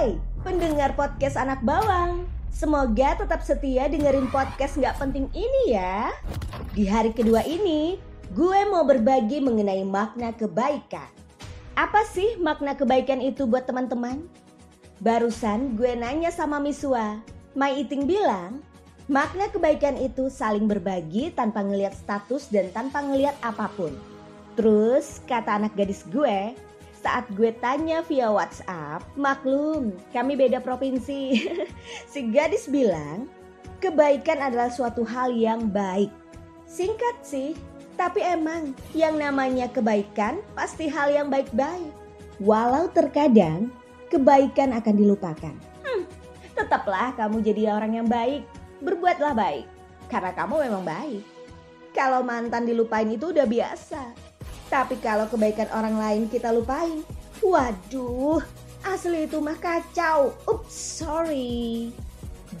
Hai, pendengar podcast anak bawang. Semoga tetap setia dengerin podcast nggak penting ini ya. Di hari kedua ini, gue mau berbagi mengenai makna kebaikan. Apa sih makna kebaikan itu buat teman-teman? Barusan gue nanya sama Miswa, Mai Iting bilang, makna kebaikan itu saling berbagi tanpa ngelihat status dan tanpa ngelihat apa pun. Terus kata anak gadis gue, saat gue tanya via WhatsApp, maklum kami beda provinsi. si gadis bilang, kebaikan adalah suatu hal yang baik. Singkat sih, tapi emang yang namanya kebaikan pasti hal yang baik-baik. Walau terkadang kebaikan akan dilupakan. Hmm, tetaplah kamu jadi orang yang baik. Berbuatlah baik, karena kamu memang baik. Kalau mantan dilupain itu udah biasa. Tapi kalau kebaikan orang lain kita lupain, waduh, asli itu mah kacau. Ups, sorry.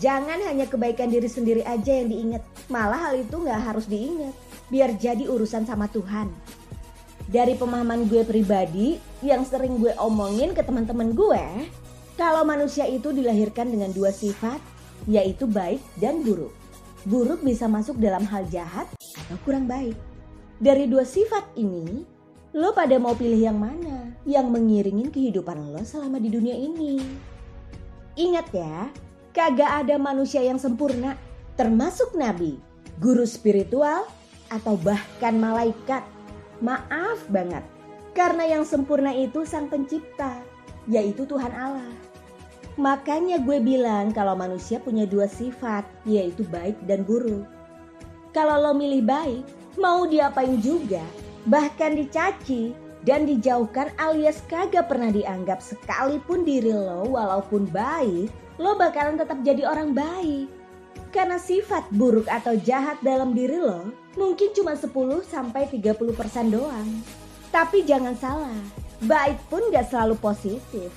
Jangan hanya kebaikan diri sendiri aja yang diingat. Malah hal itu nggak harus diingat. Biar jadi urusan sama Tuhan. Dari pemahaman gue pribadi yang sering gue omongin ke teman-teman gue, kalau manusia itu dilahirkan dengan dua sifat, yaitu baik dan buruk. Buruk bisa masuk dalam hal jahat atau kurang baik. Dari dua sifat ini, lo pada mau pilih yang mana yang mengiringin kehidupan lo selama di dunia ini? Ingat ya, kagak ada manusia yang sempurna, termasuk nabi, guru spiritual, atau bahkan malaikat. Maaf banget, karena yang sempurna itu sang pencipta, yaitu Tuhan Allah. Makanya gue bilang kalau manusia punya dua sifat, yaitu baik dan buruk. Kalau lo milih baik, mau diapain juga, bahkan dicaci dan dijauhkan alias kagak pernah dianggap sekalipun diri lo walaupun baik, lo bakalan tetap jadi orang baik. Karena sifat buruk atau jahat dalam diri lo mungkin cuma 10 sampai 30% doang. Tapi jangan salah, baik pun gak selalu positif.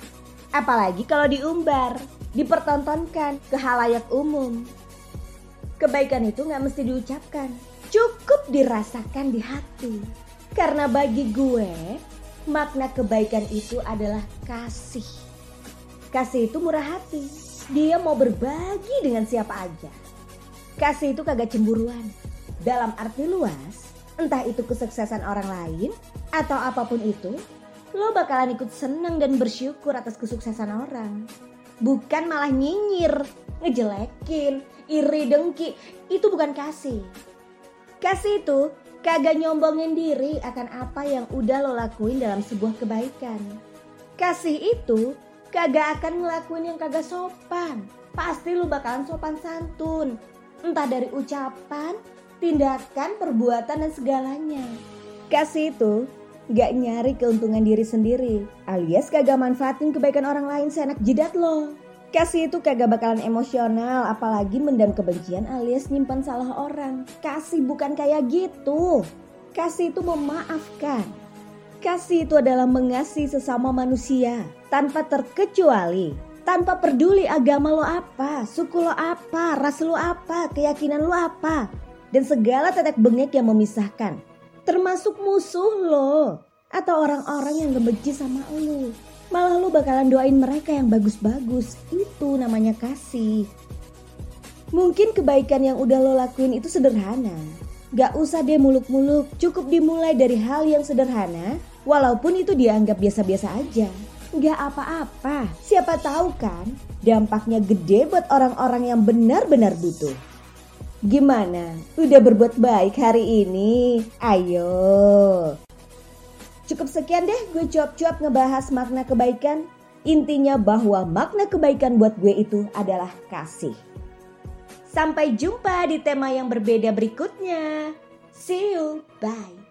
Apalagi kalau diumbar, dipertontonkan ke halayak umum. Kebaikan itu gak mesti diucapkan, cukup dirasakan di hati. Karena bagi gue, makna kebaikan itu adalah kasih. Kasih itu murah hati. Dia mau berbagi dengan siapa aja. Kasih itu kagak cemburuan. Dalam arti luas, entah itu kesuksesan orang lain atau apa pun itu, lo bakalan ikut seneng dan bersyukur atas kesuksesan orang. Bukan malah nyinyir, ngejelekin, iri dengki. Itu bukan kasih. Kasih itu kagak nyombongin diri akan apa yang udah lo lakuin dalam sebuah kebaikan. Kasih itu kagak akan ngelakuin yang kagak sopan. Pasti lo bakalan sopan santun. Entah dari ucapan, tindakan, perbuatan, dan segalanya. Kasih itu gak nyari keuntungan diri sendiri. Alias kagak manfaatin kebaikan orang lain seenak jidat lo. Kasih itu kagak bakalan emosional, apalagi mendam kebencian alias nyimpan salah orang. Kasih bukan kayak gitu. Kasih itu memaafkan. Kasih itu adalah mengasihi sesama manusia tanpa terkecuali. Tanpa peduli agama lo apa, suku lo apa, ras lo apa, keyakinan lo apa. Dan segala tetek bengek yang memisahkan. Termasuk musuh lo. Atau orang-orang yang ngebenci sama lo. Malah lu bakalan doain mereka yang bagus-bagus. Itu namanya kasih. Mungkin kebaikan yang udah lo lakuin itu sederhana. Gak usah deh muluk-muluk, cukup dimulai dari hal yang sederhana, walaupun itu dianggap biasa-biasa aja. Gak apa-apa, siapa tahu kan dampaknya gede buat orang-orang yang benar-benar butuh. Gimana? Udah berbuat baik hari ini? Ayo. Cukup sekian deh gue cuap-cuap ngebahas makna kebaikan. Intinya bahwa makna kebaikan buat gue itu adalah kasih. Sampai jumpa di tema yang berbeda berikutnya. See you, bye.